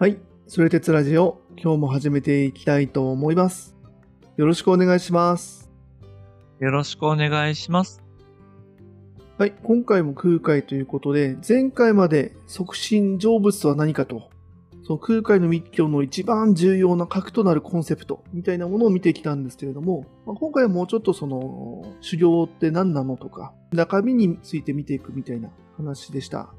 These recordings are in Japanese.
はい。それ鉄ラジオ、今日も始めていきたいと思います。よろしくお願いします。よろしくお願いします。はい。今回も空海ということで、前回まで促進成仏とは何かと、その空海の密教の一番重要な核となるコンセプトみたいなものを見てきたんですけれども、まあ、今回はもうちょっとその、修行って何なのとか、中身について見ていくみたいな話でした。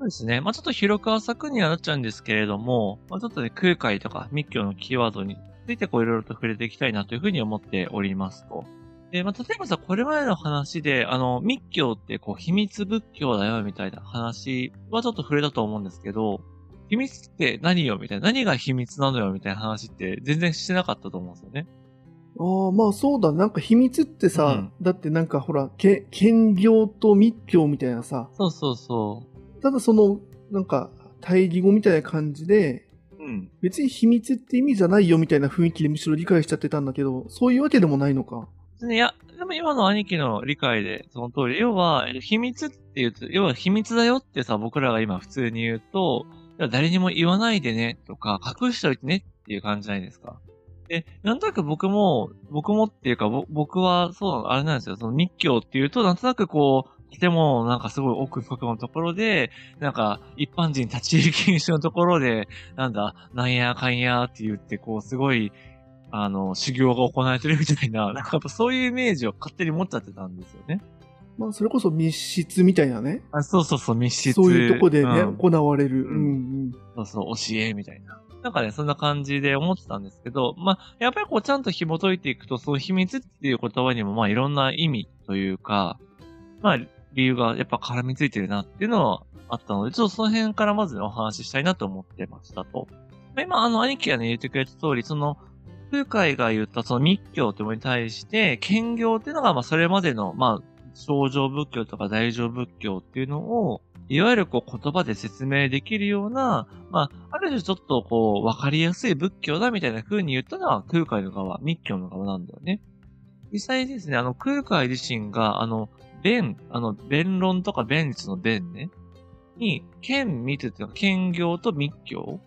そうですね。まあちょっと広く浅くにはなっちゃうんですけれども、まあちょっとね、空海とか密教のキーワードについてこういろいろと触れていきたいなというふうに思っておりますと。で、まあ例えばさ、これまでの話で、あの、密教ってこう秘密仏教だよみたいな話はちょっと触れたと思うんですけど、秘密って何よみたいな、何が秘密なのよみたいな話って全然してなかったと思うんですよね。ああ、まあそうだ。なんか秘密ってさ、うんだってなんかほら、け兼業と密教みたいなさ、そうそうそただその、なんか、対義語みたいな感じで、う。うん。別に秘密って意味じゃないよみたいな雰囲気でむしろ理解しちゃってたんだけど、そういうわけでもないのか。いや、でも今の兄貴の理解でその通り、要は、え秘密って言うと、要は秘密だよってさ、僕らが今普通に言うと、誰にも言わないでね、とか、隠しておいてねっていう感じじゃないですか。で、なんとなく僕も、僕もっていうか、ぼ僕は、そう、あれなんですよ、その密教っていうと、なんとなくこう、来ても、なんかすごい奥深くのところで、なんか、一般人立ち入り禁止のところで、なんだ、なんやかんやって言って、こう、すごい、あの、修行が行われてるみたいな、なんかやっぱそういうイメージを勝手に持っちゃってたんですよね。まあそれこそ密室みたいなね。あそうそうそう、密室。そういうとこでね、うん行われる。ううんんそうそう、教えみたいな。なんかね、そんな感じで思ってたんですけど、まあ、やっぱりこう、ちゃんと紐解いていくと、その秘密っていう言葉にも、まあ、いろんな意味というか、まあ、理由がやっぱ絡みついてるなっていうのはあったので、ちょっとその辺からまずお話ししたいなと思ってましたと。今、あの、兄貴がね、言ってくれた通り、その、空海が言ったその密教ってものに対して、兼業っていうのが、まあ、それまでの、まあ、小乗仏教とか大乗仏教っていうのを、いわゆるこう言葉で説明できるような、まあ、ある種ちょっとこう、わかりやすい仏教だみたいな風に言ったのは空海の側、密教の側なんだよね。実際ですね、あの、空海自身が、あの、弁、あの、弁論とか弁律の弁ね、に、剣密っていうのは、兼業と密教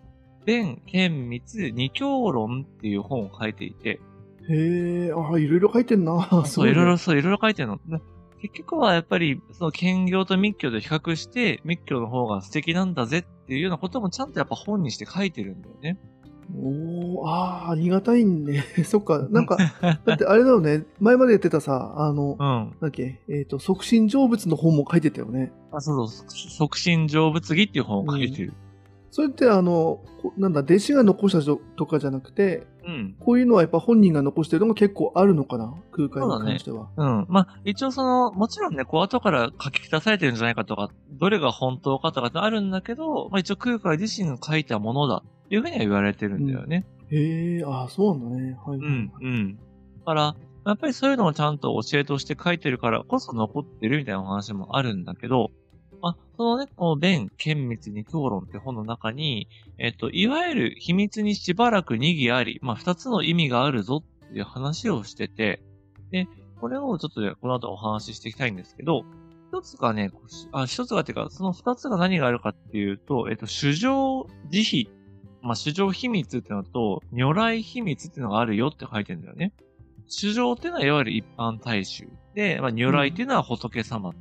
弁、剣密、二教論っていう本を書いていて、うん。へえ、ああ、いろいろ書いてんな。そう、いろいねろ、そう、いろいろ書いてるの。で結局はやっぱり、その兼業と密教と比較して、密教の方が素敵なんだぜっていうようなこともちゃんとやっぱ本にして書いてるんだよね。おおああ、ありがたいね。そっか、なんか、だってあれだよね、前までやってたさ、あの、うん。なんだっけ、えっ、と、促進成仏の本も書いてたよね。あ、そうそう、促進成仏儀っていう本を書いてる。それってあの、こなんだ、弟子が残したとかじゃなくて、うん。こういうのはやっぱ本人が残してるのが結構あるのかな？空海に関しては。うん。まあ、一応その、もちろんね、こう後から書き出されてるんじゃないかとか、どれが本当かとかってあるんだけど、まあ一応空海自身が書いたものだっていうふうには言われてるんだよね。へえ、ああ、そうなんだね。はい。うん、うん。だから、やっぱりそういうのをちゃんと教えとして書いてるからこそ残ってるみたいなお話もあるんだけど、まあ、そのね、この弁、厳密二教論って本の中に、えっと、いわゆる秘密にしばらく二義あり、まあ、二つの意味があるぞっていう話をしてて、で、これをちょっとね、この後お話ししていきたいんですけど、一つがね、あ、一つがっていうか、その二つが何があるかっていうと、えっと、主情慈悲まあ、主情秘密っていうのと、如来秘密っていうのがあるよって書いてるんだよね。主情っていうのは、いわゆる一般大衆。で、まあ、如来っていうのは仏様。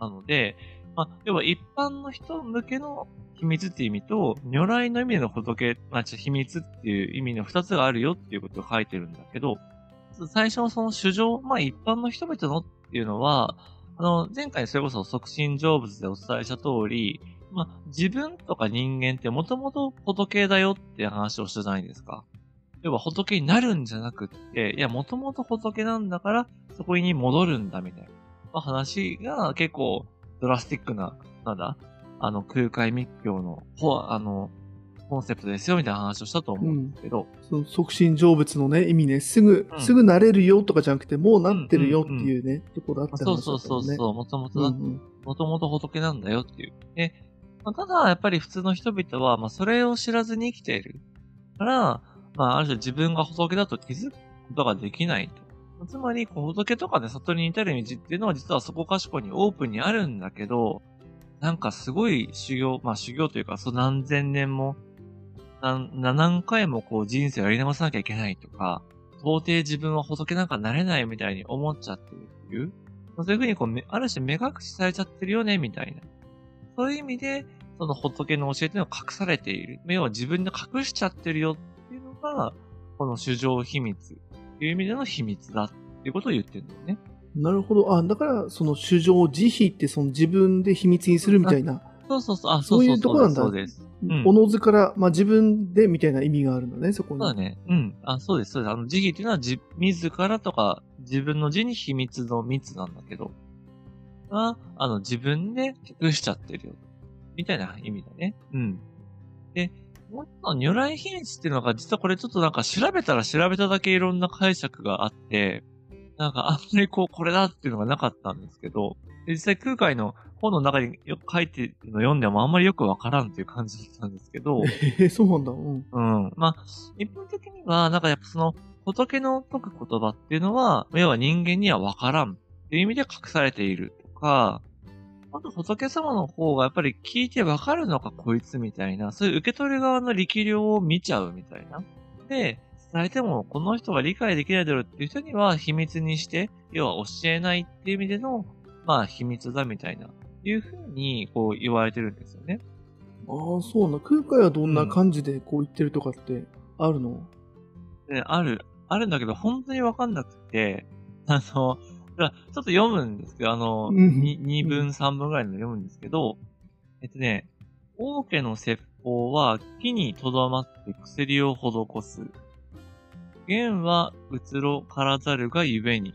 なので、まあ、要は一般の人向けの秘密っていう意味と、如来の意味の仏、まあ、秘密っていう意味の二つがあるよっていうことを書いてるんだけど、最初のその主情、まあ、一般の人々のっていうのは、あの、前回それこそ促進成仏でお伝えした通り、まあ、自分とか人間ってもともと仏だよって話をしたじゃないですか。要は仏になるんじゃなくって、いや、もともと仏なんだから、そこに戻るんだみたいな、まあ、話が結構ドラスティックな、なんだ、あの、空海密教の、ほあの、コンセプトですよみたいな話をしたと思うんですけど、その促進成仏のね、意味ね、すぐ、うんすぐなれるよとかじゃなくて、もうなってるよっていうね、ところあってそう話だそうそうったもんね。そう、もともとだうんうんもともと仏なんだよっていう。で、まあ、ただ、やっぱり普通の人々は、まあ、それを知らずに生きている。から、まあ、ある種自分が仏だと気づくことができないと。つまり、こう仏とかで悟りに至る道っていうのは実はそこかしこにオープンにあるんだけど、なんかすごい修行、まあ修行というか、そう何千年もな何回もこう人生をやり直さなきゃいけないとか、到底自分は仏なんかなれないみたいに思っちゃってるっていう。そういうふうにこう、ある種目隠しされちゃってるよね、みたいな。そういう意味で、その仏の教えっていうのは隠されている。要は自分で隠しちゃってるよっていうのが、この主情秘密いう意味での秘密だっていうことを言ってるんだよね。なるほど。あ、だから、その主情、慈悲ってその自分で秘密にするみたいな。そうそうそう。あ、そういうとこなんだ。そうです。おのずから、まあ自分でみたいな意味があるんだね、そこに。そうだね。うん。あ、そうです、そうです。あの、慈悲っていうのはじ、自らとか、自分の字に秘密の密なんだけど、あ、あの、自分で隠しちゃってるよ。みたいな意味だね。うん。で、もう一個の如来秘密っていうのが、実はこれちょっとなんか調べたら調べただけいろんな解釈があって、なんかあんまりこう、これだっていうのがなかったんですけど、実際空海の本の中によく書いてるの読んでもあんまりよくわからんっていう感じだったんですけど。えー、そうなんだ。うん。うん。まあ、一般的には、なんかやっぱその、仏の解く言葉っていうのは、要は人間にはわからんっていう意味で隠されているとか、あと仏様の方がやっぱり聞いてわかるのかこいつみたいな、そういう受け取る側の力量を見ちゃうみたいな。で、伝えてもこの人が理解できないだろうっていう人には秘密にして、要は教えないっていう意味での、まあ秘密だみたいないうふうに、こう言われてるんですよね。ああ、そうな。空海はどんな感じでこう言ってるとかってあるの、うん、ある。あるんだけど、本当にわかんなくて、あの、ちょっと読むんですけど、あの、2, 2分、3分ぐらいの読むんですけど、えっとね、王家の説法は木にとどまって薬を施す。弦はうろからざるがゆえに。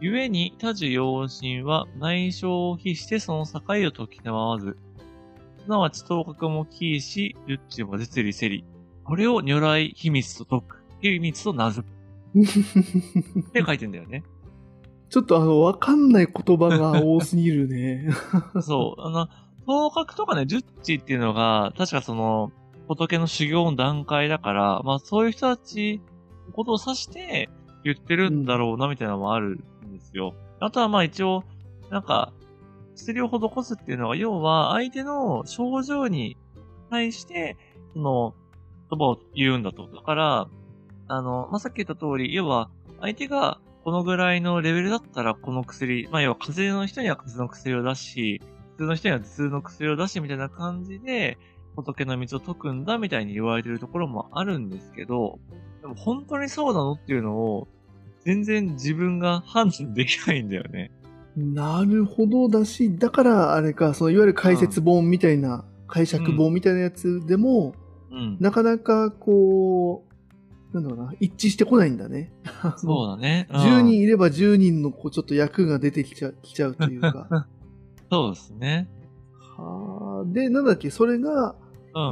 故に多樹養心は内省を比してその境を解きまわず。すなわち頭角もキーし、十中も絶利せり。これを如来秘密と解く。秘密と名付く。って書いてんだよね。ちょっとあの、わかんない言葉が多すぎるね。そう。あの、頭角とかね、十地っていうのが、確かその、仏の修行の段階だから、まあそういう人たちのことを指して言ってるんだろうな、みたいなのもあるんですよ。あとはまあ一応、なんか、薬を施すっていうのは、要は相手の症状に対して、その、言葉を言うんだと。だから、あの、まあ、さっき言った通り、要は、相手がこのぐらいのレベルだったらこの薬、まあ、要は風邪の人には風邪の薬を出し、普通の人には普通の薬を出しみたいな感じで、仏の道を解くんだみたいに言われてるところもあるんですけど、でも本当にそうなのっていうのを、全然自分が判断できないんだよね。なるほどだし、だからあれか、そのいわゆる解説本みたいな、うん、解釈本みたいなやつでも、うん、なかなかこう、なんだろうな、一致してこないんだね。そうだね。うん、10人いれば10人のこうちょっと役が出てきちゃきちゃうというか。そうですね。はあ。で、なんだっけ、それが、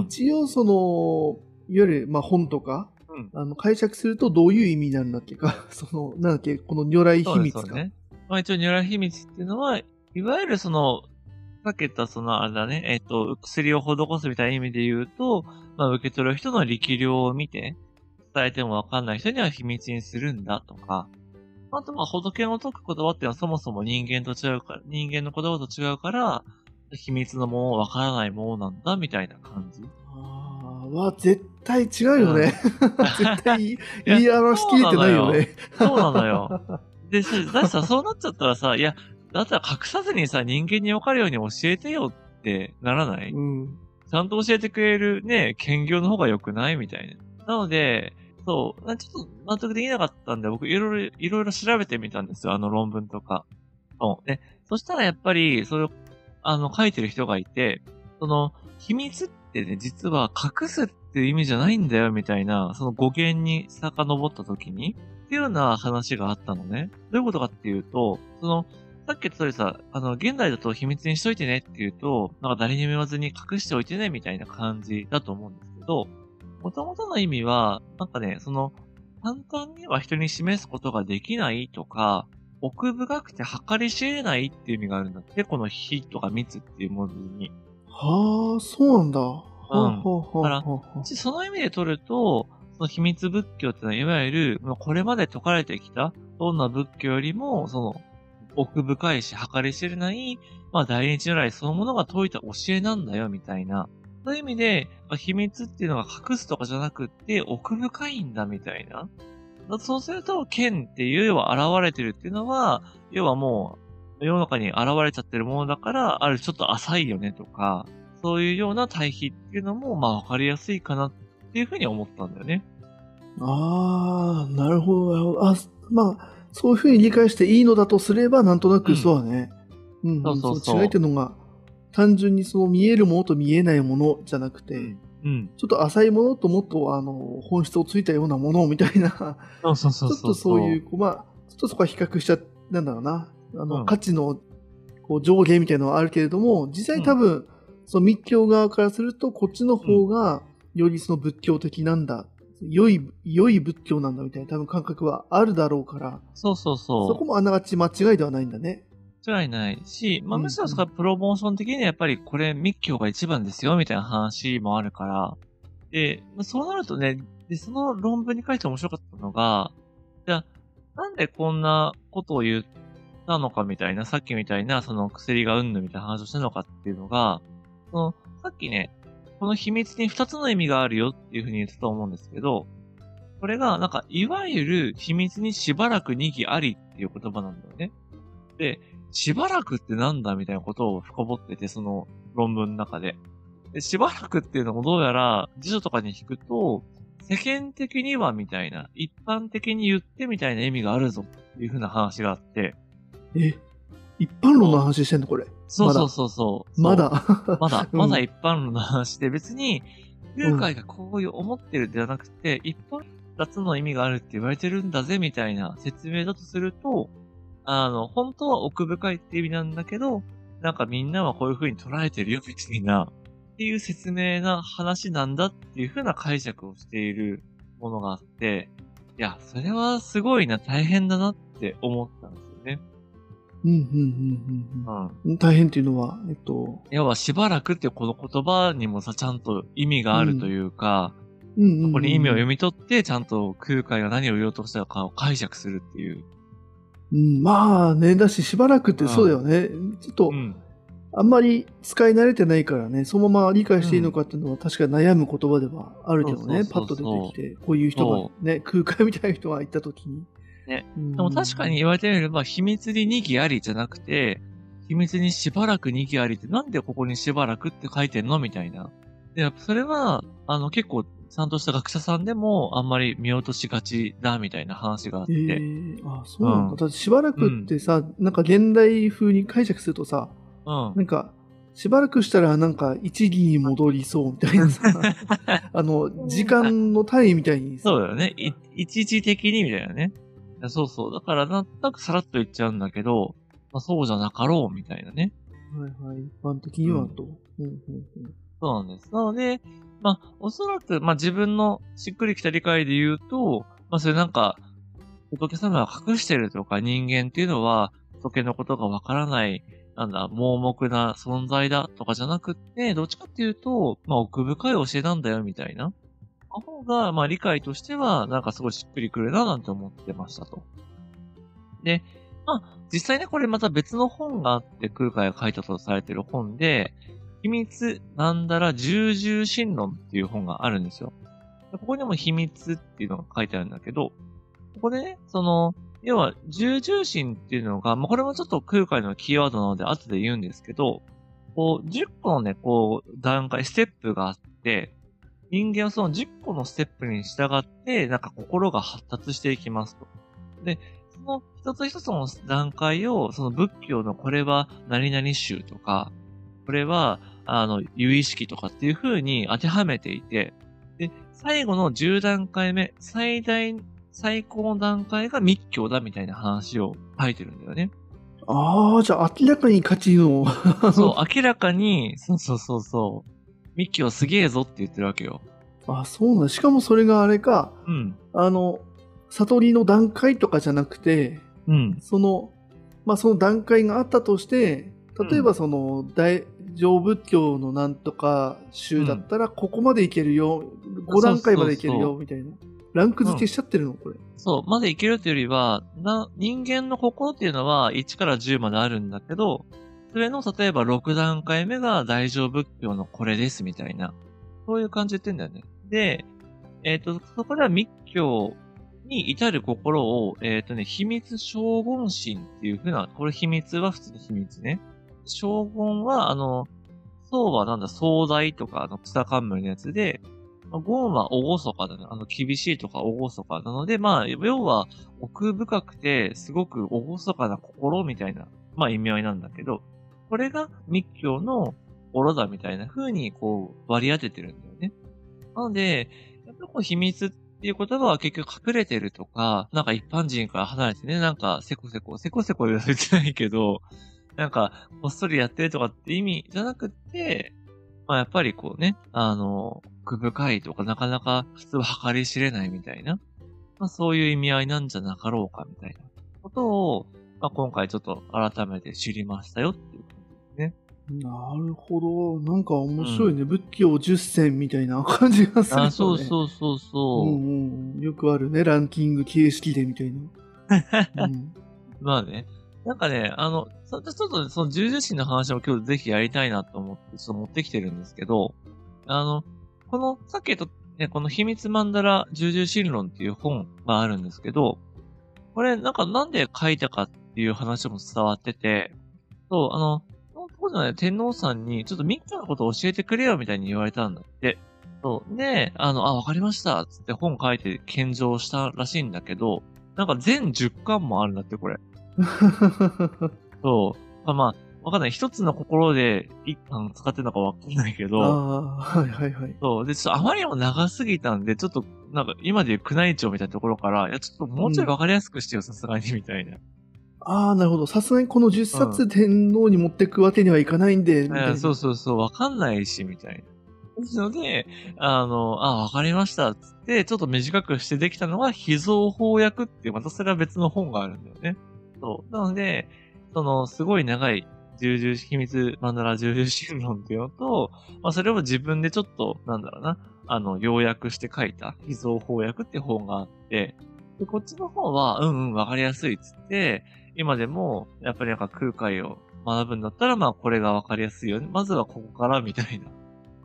一応その、いわゆる、まあ、本とか、あの解釈するとどういう意味になるんだっけか、その、なんだっけ、この如来秘密か。ね。まあ一応如来秘密っていうのは、いわゆるその、かけたそのあれだね、えっ、ー、と、薬を施すみたいな意味で言うと、まあ受け取る人の力量を見て、伝えてもわかんない人には秘密にするんだとか、あとまあ仏を解く言葉っていうのはそもそも人間と違うから、人間の言葉と違うから、秘密のものわからないものなんだみたいな感じ。は絶対違うよね。絶対 言い表しきれてないよね。そうなのよ。で、ださ、そうなっちゃったらさ、いや、だったら隠さずにさ、人間に分かるように教えてよってならない、うん、ちゃんと教えてくれるね、兼業の方が良くない？みたいな。なので、そう、ちょっと納得できなかったんで、僕いろいろ、いろいろ調べてみたんですよ、あの論文とか。そう。で、そしたらやっぱり、それを、あの、書いてる人がいて、その、秘密ってね、実は隠すっていう意味じゃないんだよ、みたいな、その語源に遡った時に、っていうような話があったのね。どういうことかっていうと、その、さっき言った通りさ、あの、現代だと秘密にしといてねっていうと、なんか誰にも言わずに隠しておいてね、みたいな感じだと思うんですけど、もともとの意味は、なんかね、その、簡単には人に示すことができないとか、奥深くて計り知れないっていう意味があるんだって、この火とか密っていう文字に。はあ、そうなんだ。うん。だから、その意味で取ると、その秘密仏教ってのは、いわゆる、これまで説かれてきた、どんな仏教よりも、その、奥深いし、計り知れない、まあ、大日如来そのものが説いた教えなんだよ、みたいな。そういう意味で、まあ秘密っていうのが隠すとかじゃなくって、奥深いんだみたいな。そうすると、剣っていう要は現れてるっていうのは、要はもう、世の中に現れちゃってるものだから、あるちょっと浅いよねとか、そういうような対比っていうのも、まあわかりやすいかなっていうふうに思ったんだよね。ああ、なるほど、なるほど。あ、まあ、そういうふうに理解していいのだとすれば、なんとなくそうだね。うん、うん、そうそうそうの違いっていうのが、単純にその見えるものと見えないものじゃなくて、うん。ちょっと浅いものともっとあの本質をついたようなものみたいな。ちょっとそういう、こうまあ、ちょっとそこは比較しちゃ、なんだろうな、あの、うん価値のこう上下みたいなのはあるけれども、実際多分、その密教側からすると、こっちの方が、よりその仏教的なんだ、良い、良い仏教なんだみたいな多分感覚はあるだろうから、そうそうそう。そこもあながち間違いではないんだね。間違いないし、まあ、うんむしろそこはプロモーション的にはやっぱりこれ密教が一番ですよ、みたいな話もあるから。で、まあそうなるとね、で、その論文に書いて面白かったのが、じゃあ、なんでこんなことを言ったのかみたいな、さっきみたいな、その薬がうんぬみたいな話をしたのかっていうのが、その、さっきね、この秘密に二つの意味があるよっていうふうに言ってたと思うんですけど、これが、なんか、いわゆる秘密にしばらく二義ありっていう言葉なんだよね。で、しばらくってなんだみたいなことを深掘ってて、その論文の中で。で、しばらくっていうのもどうやら辞書とかに引くと、世間的にはみたいな、一般的に言ってみたいな意味があるぞっていう風な話があって、え、一般論の話してんのこれ？そうそうそうそう。まだ。まだ、うんまだ一般論の話で、別に、空海がこういう思ってるではなくて、一般二つの意味があるって言われてるんだぜ、みたいな説明だとすると、あの、本当は奥深いって意味なんだけど、なんかみんなはこういう風に捉えてるよ、みたいな、っていう説明な話なんだっていう風な解釈をしているものがあって、いや、それはすごいな、大変だなって思ったんですよね。うん、うん、うん、うん。大変っていうのは、えっと、要はしばらくっていうこの言葉にもさ、ちゃんと意味があるというか、うん、うんうん。ここに意味を読み取って、ちゃんと空海が何を言おうとしたのかを解釈するっていう。うん、まあね、だし、しばらくってそうだよね。ちょっとう、ん。あんまり使い慣れてないからね、そのまま理解していいのかっていうのは確かに悩む言葉ではあるけどね、パッと出てきて、こういう人がね、空海みたいな人がいたときに。ねうん。でも確かに言われてみれば、秘密に二義ありじゃなくて、秘密にしばらく二義ありって、なんでここにしばらくって書いてんのみたいな。で、やっぱそれは、あの、結構、ちゃんとした学者さんでも、あんまり見落としがちだ、みたいな話があって。えー、あ、そうなんだ。うんだってしばらくってさ、なんか現代風に解釈するとさ、うん。なんか、しばらくしたらなんか一義に戻りそうみたいなさ、あの、時間の単位みたいにさそうだよね。い一時的にみたいなね。そうそう。だから、なんとなくさらっと言っちゃうんだけど、まあ、そうじゃなかろう、みたいなね。はいはい。一般的にはと。うんうんうんそうなんです。なので、まあ、おそらく、まあ、自分のしっくりきた理解で言うと、まあ、それなんか、仏様が隠してるとか人間っていうのは、仏のことがわからない、なんだ、盲目な存在だとかじゃなくって、どっちかっていうと、まあ、奥深い教えなんだよ、みたいな。の方が、まあ、理解としては、なんかすごいしっくりくるな、なんて思ってましたと。で、まあ、実際ね、これまた別の本があって、空海が書いたとされてる本で、秘密なんだら重々心論っていう本があるんですよ。ここにも秘密っていうのが書いてあるんだけど、ここでね、その、要は、重々心っていうのが、まあ、これもちょっと空海のキーワードなので後で言うんですけど、こう、10個のね、こう、段階、ステップがあって、人間はその10個のステップに従って、なんか心が発達していきますと。で、その一つ一つの段階を、その仏教のこれは何々宗とか、これは、あの、有意識とかっていう風に当てはめていて、で、最後の10段階目、最大、最高の段階が密教だみたいな話を書いてるんだよね。ああ、じゃあ明らかに価値の。そう、明らかに、そうそうそうそう、密教すげえぞって言ってるわけよ。あ、そうなんだ。しかもそれがあれか、うん。あの、悟りの段階とかじゃなくて、うん。その、まあその段階があったとして、例えばその大乗仏教のなんとか宗だったら、ここまでいけるよ、5段階までいけるよ、みたいな。ランク付けしちゃってるの、これ。そう、までいけるというよりは、な、人間の心っていうのは1から10まであるんだけど、それの、例えば6段階目が大乗仏教のこれですみたいな、そういう感じで言ってんだよね。で、えっ、と、そこでは密教に至る心を、えっ、とね、秘密将軍心っていうふうな、これ秘密は普通の秘密ね。将軍は、あの、宋はなんだ、壮大とか、あの、草冠のやつで、ゴンは厳かだね。あの、厳しいとか厳かなので、まあ、要は、奥深くて、すごく厳かな心みたいな、まあ意味合いなんだけど、これが密教の心だみたいな風に、こう、割り当ててるんだよね。なので、やっぱこう秘密っていう言葉は結局隠れてるとか、なんか一般人から離れてね、なんかせこせこ、せこせこ言われてないけど、なんか、こっそりやってるとかって意味じゃなくて、まあやっぱりこうね、あの、奥深いとかなかなか普通は計り知れないみたいな、まあそういう意味合いなんじゃなかろうかみたいなことを、まあ今回ちょっと改めて知りましたよっていう感じですね。なるほど。なんか面白いね。うん、仏教10選みたいな感じがする、ね。あ、そうそうそうそう。うんうん。よくあるね。ランキング形式でみたいな。うん、まあね。なんかね、あの、ちょっとその重々心の話を今日ぜひやりたいなと思って、ちょっと持ってきてるんですけど、あの、この、さっき言った、ね、この秘密マンダラ重々心論っていう本があるんですけど、これなんかなんで書いたかっていう話も伝わってて、そう、あの、当時のね、天皇さんにちょっと密教のことを教えてくれよみたいに言われたんだって。そう。で、あの、あ、わかりましたつって本書いて献上したらしいんだけど、なんか全10巻もあるんだって、これ。そう。まあ、わかんない。一つの心で一巻使ってるのかわかんないけど。ああ、はいはいはい。そう。で、ちょっとあまりにも長すぎたんで、ちょっと、なんか今で言う宮内庁みたいなところから、いや、ちょっともうちょいわかりやすくしてよ、さすがに、みたいな。ああ、なるほど。さすがにこの10冊天皇に持っていくわけにはいかないんで、みたいな。そうそうそう、わかんないし、みたいな。ですので、あの、あ、わかりました、つって、ちょっと短くしてできたのが、秘蔵翻訳っていう、またそれは別の本があるんだよね。そう。なので、その、すごい長い、重々秘密マンダラ重々心論っていうのと、まあそれを自分でちょっと、なんだろうな、あの、要約して書いた、秘蔵翻訳って本があって、で、こっちの方は、うんうん、わかりやすいっつって、今でも、やっぱりなんか空海を学ぶんだったら、まあこれがわかりやすいよね。まずはここからみたいな、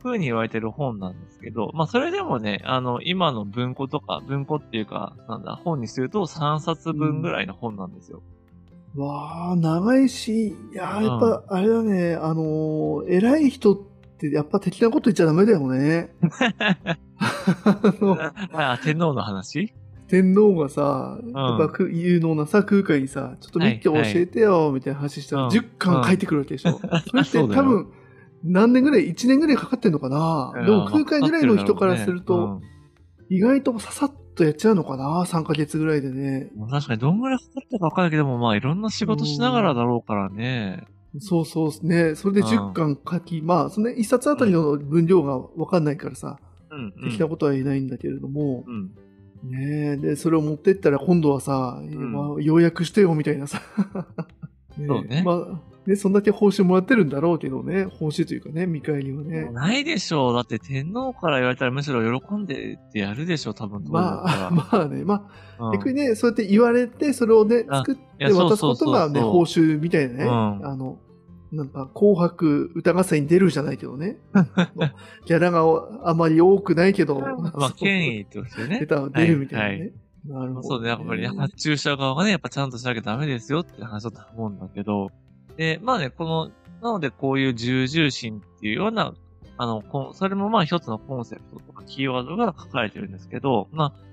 風に言われてる本なんですけど、まあそれでもね、あの、今の文庫とか、文庫っていうか、なんだ、本にすると3冊分ぐらいの本なんですよ。うんわあ、長いし、いややっぱ、あれだね、あのー、偉い人ってやっぱ的なこと言っちゃダメだよね。あ天皇の話？天皇がさ、やっぱ有能なさ、空海にさ、ちょっと密教教えてよ、みたいな話したら、10巻書いてくるわけでしょ。それって多分、何年ぐらい、1年ぐらいかかってんのかな。でも空海ぐらいの人からすると、意外とささっとやっちゃうのかな ?3 ヶ月ぐらいでね。確かにどんぐらいかかったかわかんないけども、まあいろんな仕事しながらだろうからね。そうそうですね。それで10巻書き、まあ、そのね、1冊あたりの分量がわかんないからさ、うん、できたことは言えないんだけれども、うん、ねで、それを持ってったら今度はさ、うん、まあ、要約してよみたいなさ。ね、そうね。まあね、そんだけ報酬もらってるんだろうけどね、報酬というかね、見返りはね。ないでしょう。だって天皇から言われたらむしろ喜んでってやるでしょう、多分。まあ、まあね、まあ、うん、逆にね、そうやって言われて、それをね、作って渡すことがね、報酬みたいなね、うん、あの、なんか、紅白歌合戦に出るじゃないけどね。ギャラがあまり多くないけど。まあ、権威ってことですよね。出るみたいなね。はいはい、なるほど、ね、そうね、やっぱり発注者側がね、やっぱちゃんとしなきゃダメですよって話だと思うんだけど、で、まあね、この、なのでこういう重々心っていうような、あの、それもまあ一つのコンセプトとかキーワードが書かれてるんですけど、まあ、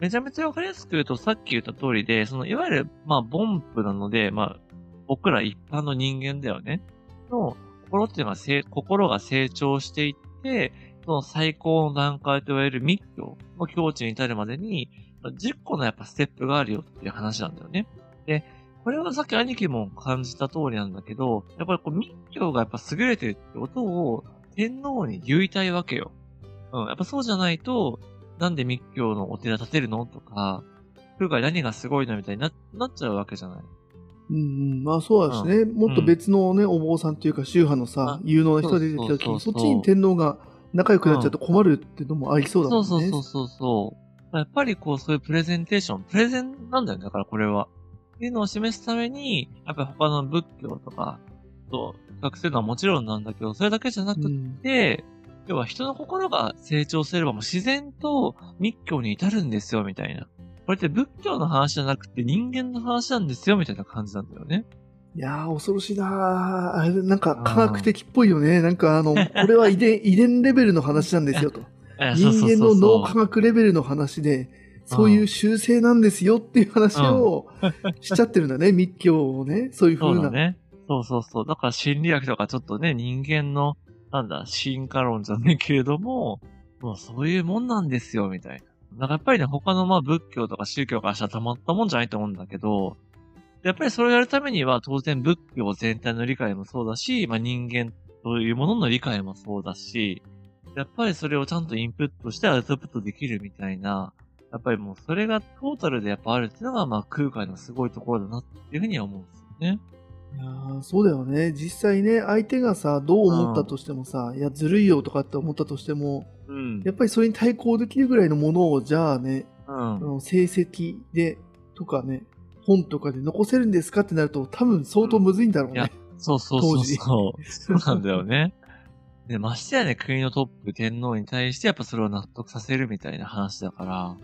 めちゃめちゃわかりやすく言うと、さっき言った通りで、その、いわゆる、まあ、ボンプなので、まあ、僕ら一般の人間だよね。の、心っていうのは、心が成長していって、その最高の段階と言われる密教の境地に至るまでに、10個のやっぱステップがあるよっていう話なんだよね。で、これはさっき兄貴も感じた通りなんだけど、やっぱりこう密教がやっぱ優れてるってことを天皇に言いたいわけよ。うん。やっぱそうじゃないと、なんで密教のお寺建てるのとか、空海何がすごいのみたいにななっちゃうわけじゃない。うんうん、まあそうですね、うん、もっと別のね、お坊さんっていうか宗派のさ、有能な人が出てきた時に、そっちに天皇が仲良くなっちゃうと困るっていうのもありそうだもんね。そうそうそうそう。やっぱりこうそういうプレゼンテーション、プレゼンなんだよね、だからこれは。っていうのを示すために、やっぱり他の仏教とか、と比較するのはもちろんなんだけど、それだけじゃなくて、要は人の心が成長すればもう自然と密教に至るんですよ、みたいな。これって仏教の話じゃなくて人間の話なんですよ、みたいな感じなんだよね。いやー、恐ろしいなーあれ、なんか科学的っぽいよね。なんかあの、これは遺伝、遺伝レベルの話なんですよと。人間の脳科学レベルの話で、そういう習性なんですよっていう話を しちゃってるんだね、密教をね。そういう風な。そうね。そうそうそう。だから心理学とかちょっとね、人間の、なんだ、進化論じゃねえけれども、もうそういうもんなんですよ、みたいな。なんかやっぱりね、他のまあ仏教とか宗教からしたらたまったもんじゃないと思うんだけど、やっぱりそれをやるためには当然仏教全体の理解もそうだし、まあ人間というものの理解もそうだし、やっぱりそれをちゃんとインプットしてアウトプットできるみたいな、やっぱりもうそれがトータルでやっぱあるっていうのが、まあ空海のすごいところだなっていうふうには思うんですよね。いやそうだよね。実際ね、相手がさ、どう思ったとしてもさ、うん、いや、ずるいよとかって思ったとしても、うん、やっぱりそれに対抗できるぐらいのものを、じゃあね、うん、成績で、とかね、本とかで残せるんですかってなると、多分相当むずいんだろうね。そうそうそうそう。そうなんだよね。で、ましてやね、国のトップ天皇に対してやっぱそれを納得させるみたいな話だから、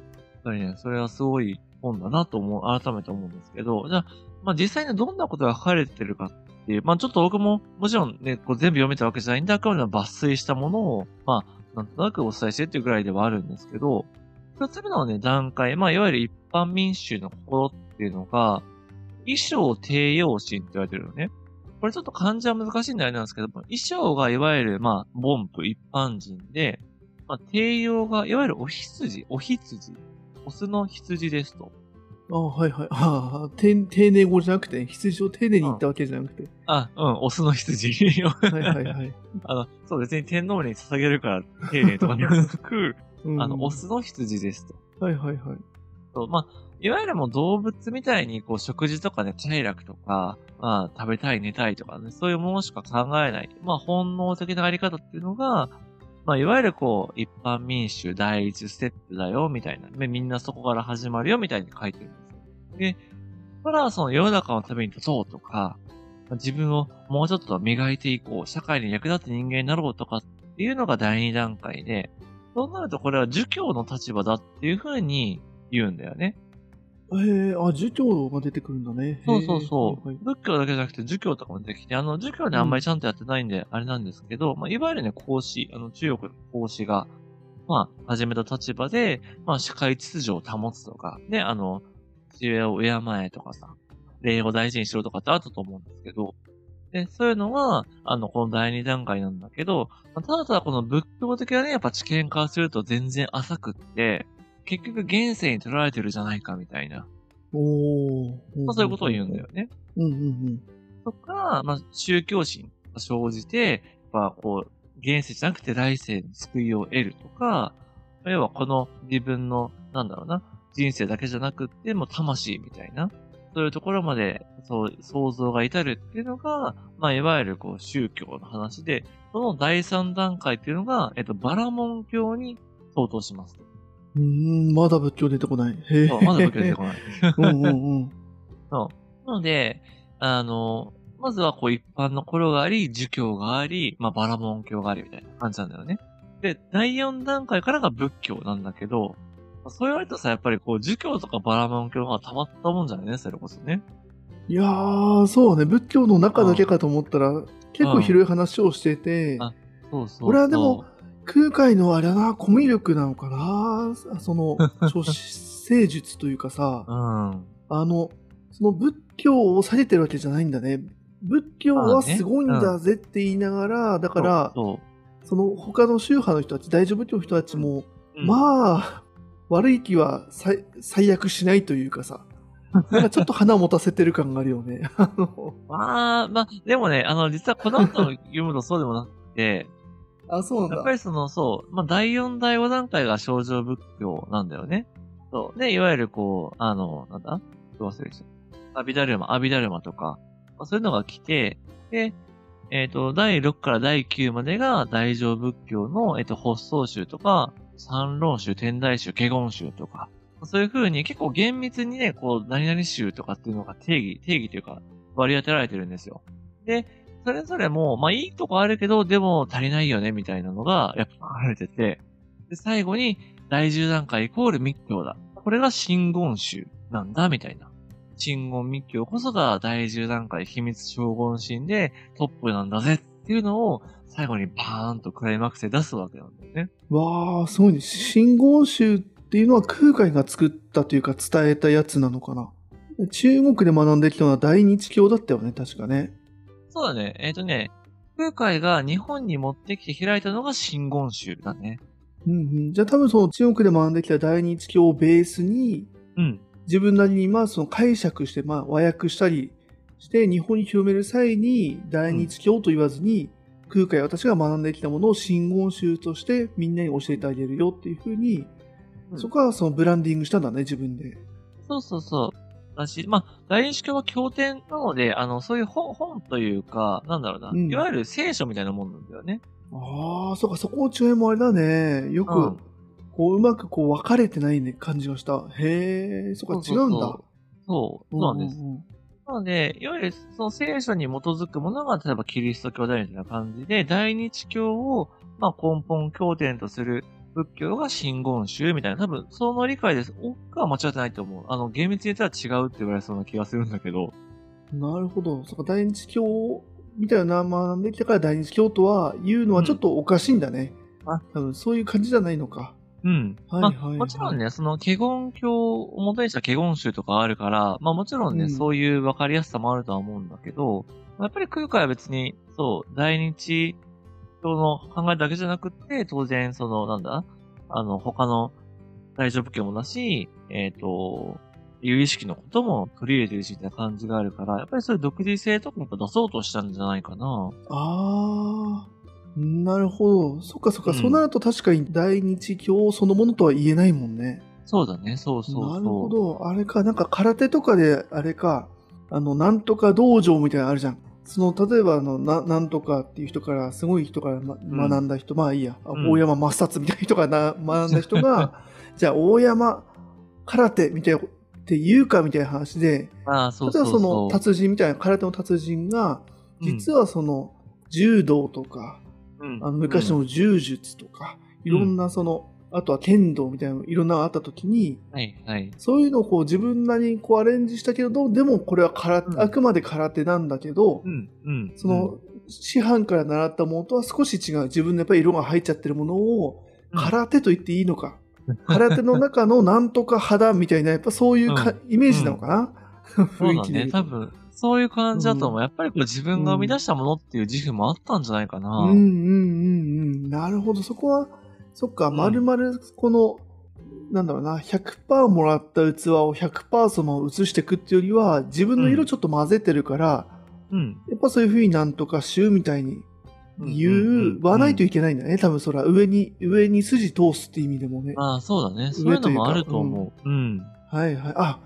ぱりね、それはすごい本だなと思う、改めて思うんですけど、じゃあ、まあ実際にどんなことが書かれてるかっていう、まあちょっと僕も、もちろんね、こう全部読めたわけじゃないんだ、あくまで抜粋したものを、まあ、なんとなくお伝えしてっていうぐらいではあるんですけど、二つ目のね、段階、まあいわゆる一般民衆の心っていうのが、衣装低用心って言われてるのね。これちょっと漢字は難しいんであれなんですけども、衣装がいわゆる、まあ、凡夫、一般人で、まあ、低用が、いわゆるお羊、お羊、オスの羊ですと。あはいはい。ああ、丁寧語じゃなくて、羊を丁寧に言ったわけじゃなくて。あ、うん、オスの羊。はいはいはい。あの、そう別に天皇に捧げるから丁寧とかではなく、うん、あの、オスの羊ですと。はいはいはい。そうまあ、いわゆるもう動物みたいに、こう、食事とかね、快楽とか、まあ、食べたい、寝たいとかね、そういうものしか考えない。まあ、本能的なあり方っていうのが、まあ、いわゆるこう、一般民主第一ステップだよ、みたいな。みんなそこから始まるよ、みたいに書いてるんですよ。で、ただ、その世の中のために立とうとか、自分をもうちょっと磨いていこう、社会に役立つ人間になろうとかっていうのが第二段階で、そうなるとこれは儒教の立場だっていうふうに言うんだよね。ええー、あ、儒教が出てくるんだね。そうそうそう。はい、仏教だけじゃなくて儒教とかも出てきて、あの、儒教であんまりちゃんとやってないんで、あれなんですけど、うん、まあ、いわゆるね、孔子、あの、中国の孔子が、まあ、始めた立場で、まあ、社会秩序を保つとか、ね、あの、父親を敬えとかさ、礼を大事にしろとかってあったと思うんですけど、で、そういうのは、あの、この第二段階なんだけど、ただただこの仏教的なね、やっぱ知見化すると全然浅くって、結局現世に取られてるじゃないかみたいな。おまあそういうことを言うんだよね。うんうんうん。とか、まあ宗教心が生じて、やっぱこう、現世じゃなくて来世の救いを得るとか、要はこの自分の、なんだろうな、人生だけじゃなくって、もう魂みたいな、そういうところまで、そう、想像が至るっていうのが、まあ、いわゆるこう、宗教の話で、その第三段階っていうのが、えっと、バラモン教に相当します。うん、まだ仏教出てこない。へそう、まだ仏教出てこない。うんうんうん。そう。なので、あの、まずはこう一般の頃があり、儒教があり、まあバラモン教がありみたいな感じなんだよね。で、第4段階からが仏教なんだけど、そう言われるとさ、やっぱりこう、儒教とかバラモン教がたまったもんじゃないね、それこそね。いやー、そうね、仏教の中だけかと思ったら、結構広い話をしてて、あ、そうそう俺はでも、空海のあれな、コミュ力なのかな？その、諸生術というかさ、うん、あの、その仏教を下げてるわけじゃないんだね。仏教はすごいんだぜって言いながら、だから、その他の宗派の人たち、大乗仏教の人たちも、まあ、悪い気は最悪しないというかさ、なんかちょっと花を持たせてる感があるよね。あの、まあ、まあ、でもね、あの、実はこの後読むとそうでもなくて、あ、そうなんだ。やっぱりその、そう、まあ、第4、第5段階が症状仏教なんだよね。そう。で、いわゆるこう、あの、なんだ？どう忘れちゃアビダルマ、アビダルマとか、まあ、そういうのが来て、で、えっ、ー、と、第6から第9までが大乗仏教の、えっ、ー、と、発想集とか、三論集、天台集、華厳集とか、そういう風に結構厳密にね、こう、何々集とかっていうのが定義、定義というか、割り当てられてるんですよ。で、それぞれも、まあいいとこあるけど、でも足りないよね、みたいなのが、やっぱ書かれてて、で、最後に、第10段階イコール密教だ。これが真言宗なんだ、みたいな。真言密教こそが第10段階秘密超言心でトップなんだぜっていうのを最後にバーンとクライマックスで出すわけなんだよね。わあ、すごいね。真言宗っていうのは空海が作ったというか伝えたやつなのかな。中国で学んできたのは大日教だったよね、確かね。そうだね。えっ、とね、空海が日本に持ってきて開いたのが真言宗だね。うんうん。じゃあ多分その中国で学んできた大日教をベースに、うん。自分なりにまあその解釈して、まあ和訳したりして日本に広める際に大日教と言わずに、空海私が学んできたものを真言宗としてみんなに教えてあげるよっていうふうに、うんそこはそのブランディングしたんだね、自分で。そうそうそう。だし、まあ、大日教は経典なので、あの、そういう本、本というか、なんだろうな、うんいわゆる聖書みたいなもんなんだよね。ああ、そうか、そこの違いもあれだね。よく、うんこう、うまくこう分かれてないね、感じがした。へえ、そっか、違うんだ。そう、そうなんです。うんうんなので、いわゆるその聖書に基づくものが、例えばキリスト教だみたいな感じで、大日教を、まあ、根本経典とする仏教が真言宗みたいな、多分、その理解です。僕は間違ってないと思う。あの、厳密に言ったら違うって言われそうな気がするんだけど。なるほど。そっか、大日教みたいな学んできたから大日教とは言うのはちょっとおかしいんだね。あ多分そういう感じじゃないのか。うん。まあはいはいはいもちろんね、その、華厳教を元にした華厳宗とかあるから、まあもちろんね、うんそういう分かりやすさもあるとは思うんだけど、やっぱり空海は別に、そう、大日教の考えだけじゃなくって、当然、その、なんだ？あの、他の大乗仏教もだし、えっ、と、有意識のことも取り入れてるし、みたいな感じがあるから、やっぱりそういう独自性とかも出そうとしたんじゃないかな。ああ、なるほど。そっかそっか、うんそうなると確かに大日教そのものとは言えないもんね。そうだね、そうそうそう。なるほど。あれか、なんか空手とかで、あれか、あの、なんとか道場みたいなのあるじゃん。その、例えば、あの、ななんとかっていう人から、すごい人から、まん。学んだ人、まあいいや、あうん。大山抹殺みたいな人がな学んだ人が、じゃあ、大山空手みたいな、って言うかみたいな話で、ああ、そう例えばそう。そう。その達人みたいな空手の達人が、実はその、柔道とか、うん、あの昔の柔術とか、いろんなその、あとは剣道みたいなのいろんなのがあった時に、はい、はい。そういうのをこう自分なりにこうアレンジしたけど、でもこれは空手、うんあくまで空手なんだけど、うん、うん。その、師範から習ったものとは少し違う。自分のやっぱり色が入っちゃってるものを、うん空手と言っていいのか。空手の中のなんとか肌みたいな、やっぱそういうか、イメージなのかな、雰囲。気で言うと。多分、そういう感じだと思う。うんやっぱりこう自分が生み出したものっていう自負もあったんじゃないかな。うんうんうんうん。なるほど。そこは、そっか、んまるまるこの、なんだろうな、100%もらった器を100%その移していくっていうよりは、自分の色ちょっと混ぜてるから、うん。やっぱそういうふうになんとかしゅうみたいに言わないといけないんだね。多分それは上に、上に筋通すって意味でもね。ああ、そうだね。そういうのもあると思う。うん。はいはい。あ、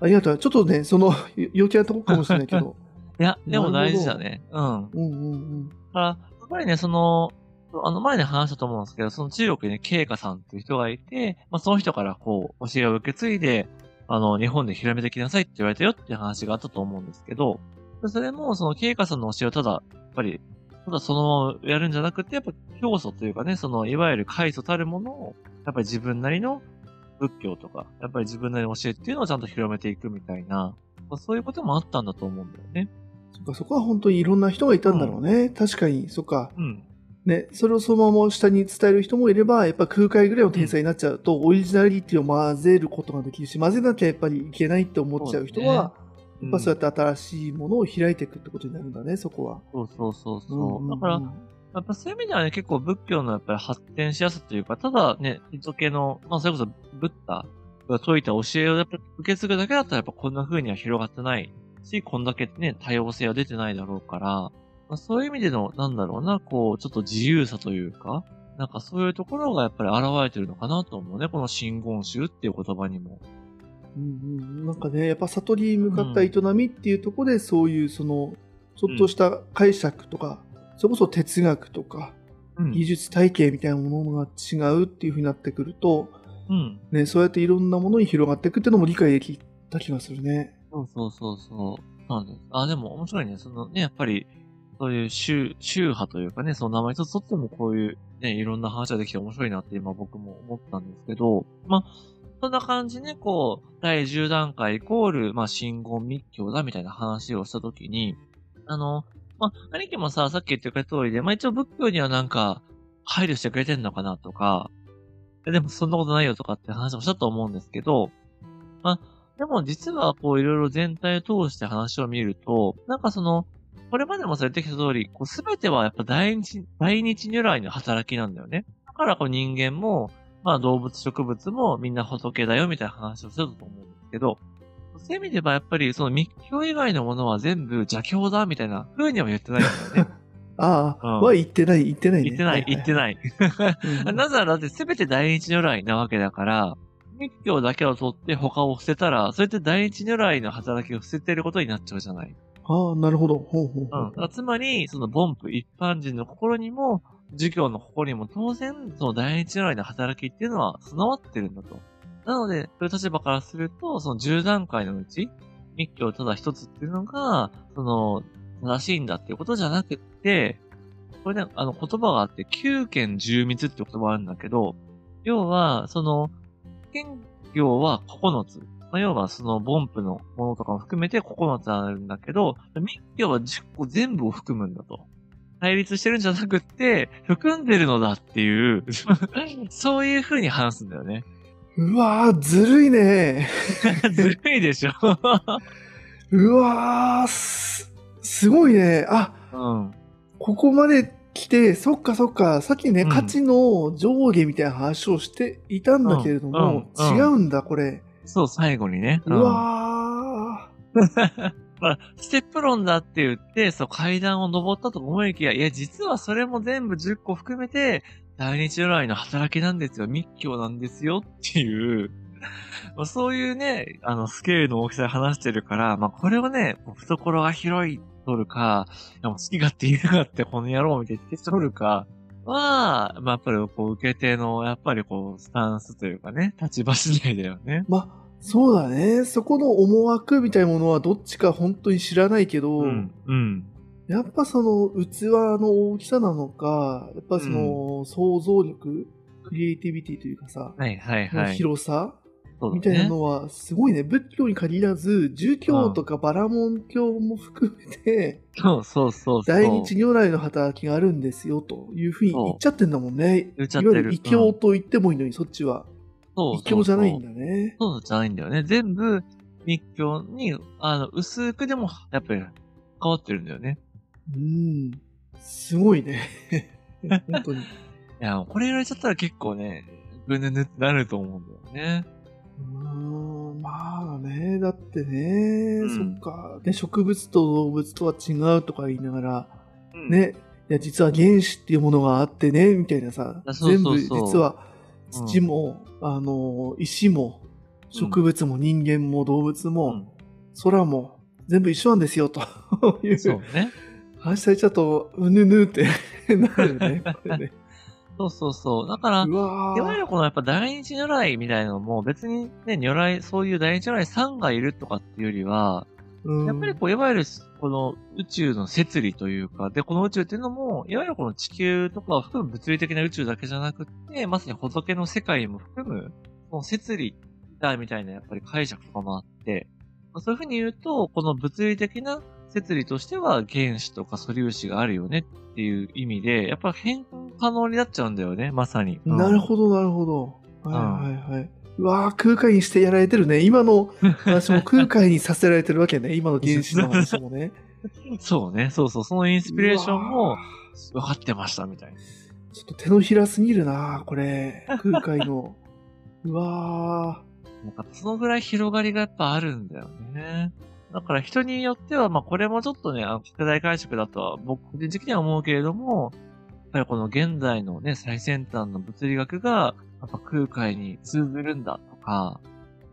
ありがとう。ちょっとね、その、よ余計なとこかもしれないけど。いや、でも大事だね。うん。うんうんうん。だから、やっぱりね、その、あの前に話したと思うんですけど、その中国にね、慶華さんっていう人がいて、まあその人からこう、教えを受け継いで、あの、日本で広めてきなさいって言われたよっていう話があったと思うんですけど、それも、その慶華さんの教えをただ、やっぱり、ただそのままやるんじゃなくて、やっぱ教祖というかね、その、いわゆる開祖たるものを、やっぱり自分なりの仏教とか、やっぱり自分なりの教えっていうのをちゃんと広めていくみたいな、まあそういうこともあったんだと思うんだよね。そっか、そこは本当にいろんな人がいたんだろうね。確かに、そっか。うん。ね、それをそのまま下に伝える人もいれば、やっぱ空海ぐらいの天才になっちゃうと、オリジナリティを混ぜることができるし、混ぜなきゃやっぱりいけないって思っちゃう人は、やっぱそうやって新しいものを開いていくってことになるんだね、そこは。そうそうそうそう。うんだから、やっぱそういう意味ではね、結構仏教のやっぱり発展しやすさというか、ただね、ヒト系の、まあそれこそブッダが説いた教えをやっぱ受け継ぐだけだったらやっぱこんな風には広がってないし、こんだけね、多様性は出てないだろうから、まあ、そういう意味での、なんだろうな、こう、ちょっと自由さというか、なんかそういうところがやっぱり現れてるのかなと思うね、この真言宗っていう言葉にも。うんうん、なんかね、やっぱ悟りに向かった営みっていうところで、そういうその、ちょっとした解釈とか、それこそ哲学とか、うん技術体系みたいなものが違うっていうふうになってくると、うん。ね、そうやっていろんなものに広がっていくっていうのも理解できた気がするね。そうそうそうそう。そうなんです。あ、でも面白いね。そのね、やっぱり、そういう宗、宗派というかね、その名前一つとってもこういうね、いろんな話ができて面白いなって今僕も思ったんですけど、まあ、そんな感じね、こう、第10段階イコール、まあ、信言密教だみたいな話をしたときに、あの、まあ、兄貴もさ、さっき言ってくれた通りで、まあ、一応仏教にはなんか、配慮してくれてんのかなとか、でもそんなことないよとかって話もしたと思うんですけど、まあ、でも実はこういろいろ全体を通して話を見ると、なんかその、これまでもされてきた通り、こうすべてはやっぱ大日、大日如来の働きなんだよね。だからこう人間も、まあ動物植物もみんな仏だよみたいな話をしてたと思うんですけど、そういう意味で言えばやっぱりその密教以外のものは全部邪教だみたいな風には言ってないんだよね。ああ、うんは言ってない、言ってないね。言ってない、言ってい。ない。うん なぜならだって全て大日如来なわけだから、密教だけを取って他を捨てたら、それって大日如来の働きを捨ててることになっちゃうじゃない。ああ、なるほど。ほうほうほうん。つまり、その凡夫一般人の心にも、儒教の心にも当然、その大日如来の働きっていうのは備わってるんだと。なので、そういう立場からすると、その10段階のうち、密教ただ一つっていうのが、その、正しいんだっていうことじゃなくて、これね、あの言葉があって、九剣十密って言葉あるんだけど、要は、その、剣行は9つ。まあ、要はその凡夫のものとかも含めて9つあるんだけど、密教は10個全部を含むんだと。対立してるんじゃなくって、含んでるのだっていう、そういう風に話すんだよね。うわー、ずるいね。ずるいでしょうわー、す、すごいね。あ、うん。ここまで来て、そっかそっか、さっきね、うん価値の上下みたいな話をしていたんだけれども、うんうん違うんだ、これ。そう、最後にね。うわ まあ、ステップ論だって言って、そう、階段を登ったと思いきや、いや、実はそれも全部10個含めて、大日如来の働きなんですよ。密教なんですよっていう、まあそういうね、あの、スケールの大きさで話してるから、まあ、これをね、懐が広い取るか、いやもう好き勝手言いやがってこの野郎みたいに取るか、は、まあ、やっぱりこう、受け手の、やっぱりこう、スタンスというかね、立場次第だよね。ー。まあ、そうだね。そこの思惑みたいなものはどっちか本当に知らないけど、うん。うん。やっぱその器の大きさなのか、やっぱその想像力、クリエイティビティというかさ、はいはいのはい。広さみたいなのはすごいね。仏教に限らず、儒教とかバラモン教も含めて、そうそうそう。大日如来の働きがあるんですよというふうに言っちゃってんだもんね。いわゆる異教と言ってもいいのに、そっちは。そう異教じゃないんだ。だね。そうじゃないんだよね。全部、密教に、あの、薄くでも、やっぱり、変わってるんだよね。うん。すごいね。本当に。いや、これ言われちゃったら結構ね、ぐぬぬってなると思うんだよね。うーん、まあね、だってね、うんそっか、ね、植物と動物とは違うとか言いながら、うん。ね、いや、実は原子っていうものがあってね、みたいなさ、あそう全部そうそう実は土も、あの、石も、植物も人間も動物も、うん。空も、全部一緒なんですよ、というそうね。話されちゃうと、うぬぬってなるね、これね。そうそうそう。だから、いわゆーるこのやっぱ大日如来みたいなのも別にね、如来、そういう大日如来さんがいるとかっていうよりは、うんやっぱりこう、いわゆるこの宇宙の摂理というか、で、この宇宙っていうのも、いわゆるこの地球とかを含む物理的な宇宙だけじゃなくて、まさに仏の世界も含む、この摂理だみたいなやっぱり解釈とかもあって、まあそういうふうに言うと、この物理的な摂理としては原子とか素粒子があるよねっていう意味で、やっぱ変換可能になっちゃうんだよね、まさに。うんなるほど、なるほど。はいはいはい。うわー空海にしてやられてるね。今の話も空海にさせられてるわけね。今の原子の話もね。そうね、そうそう、そのインスピレーションうもわ分かってましたみたいな。ちょっと手のひらすぎるなこれ。空海の。うわなんかそのぐらい広がりがやっぱあるんだよね。だから人によっては、まあこれもちょっとね、あの、拡大解釈だとは僕個人的には思うけれども、やっぱりこの現在のね、最先端の物理学が、やっぱ空海に通ずるんだとか、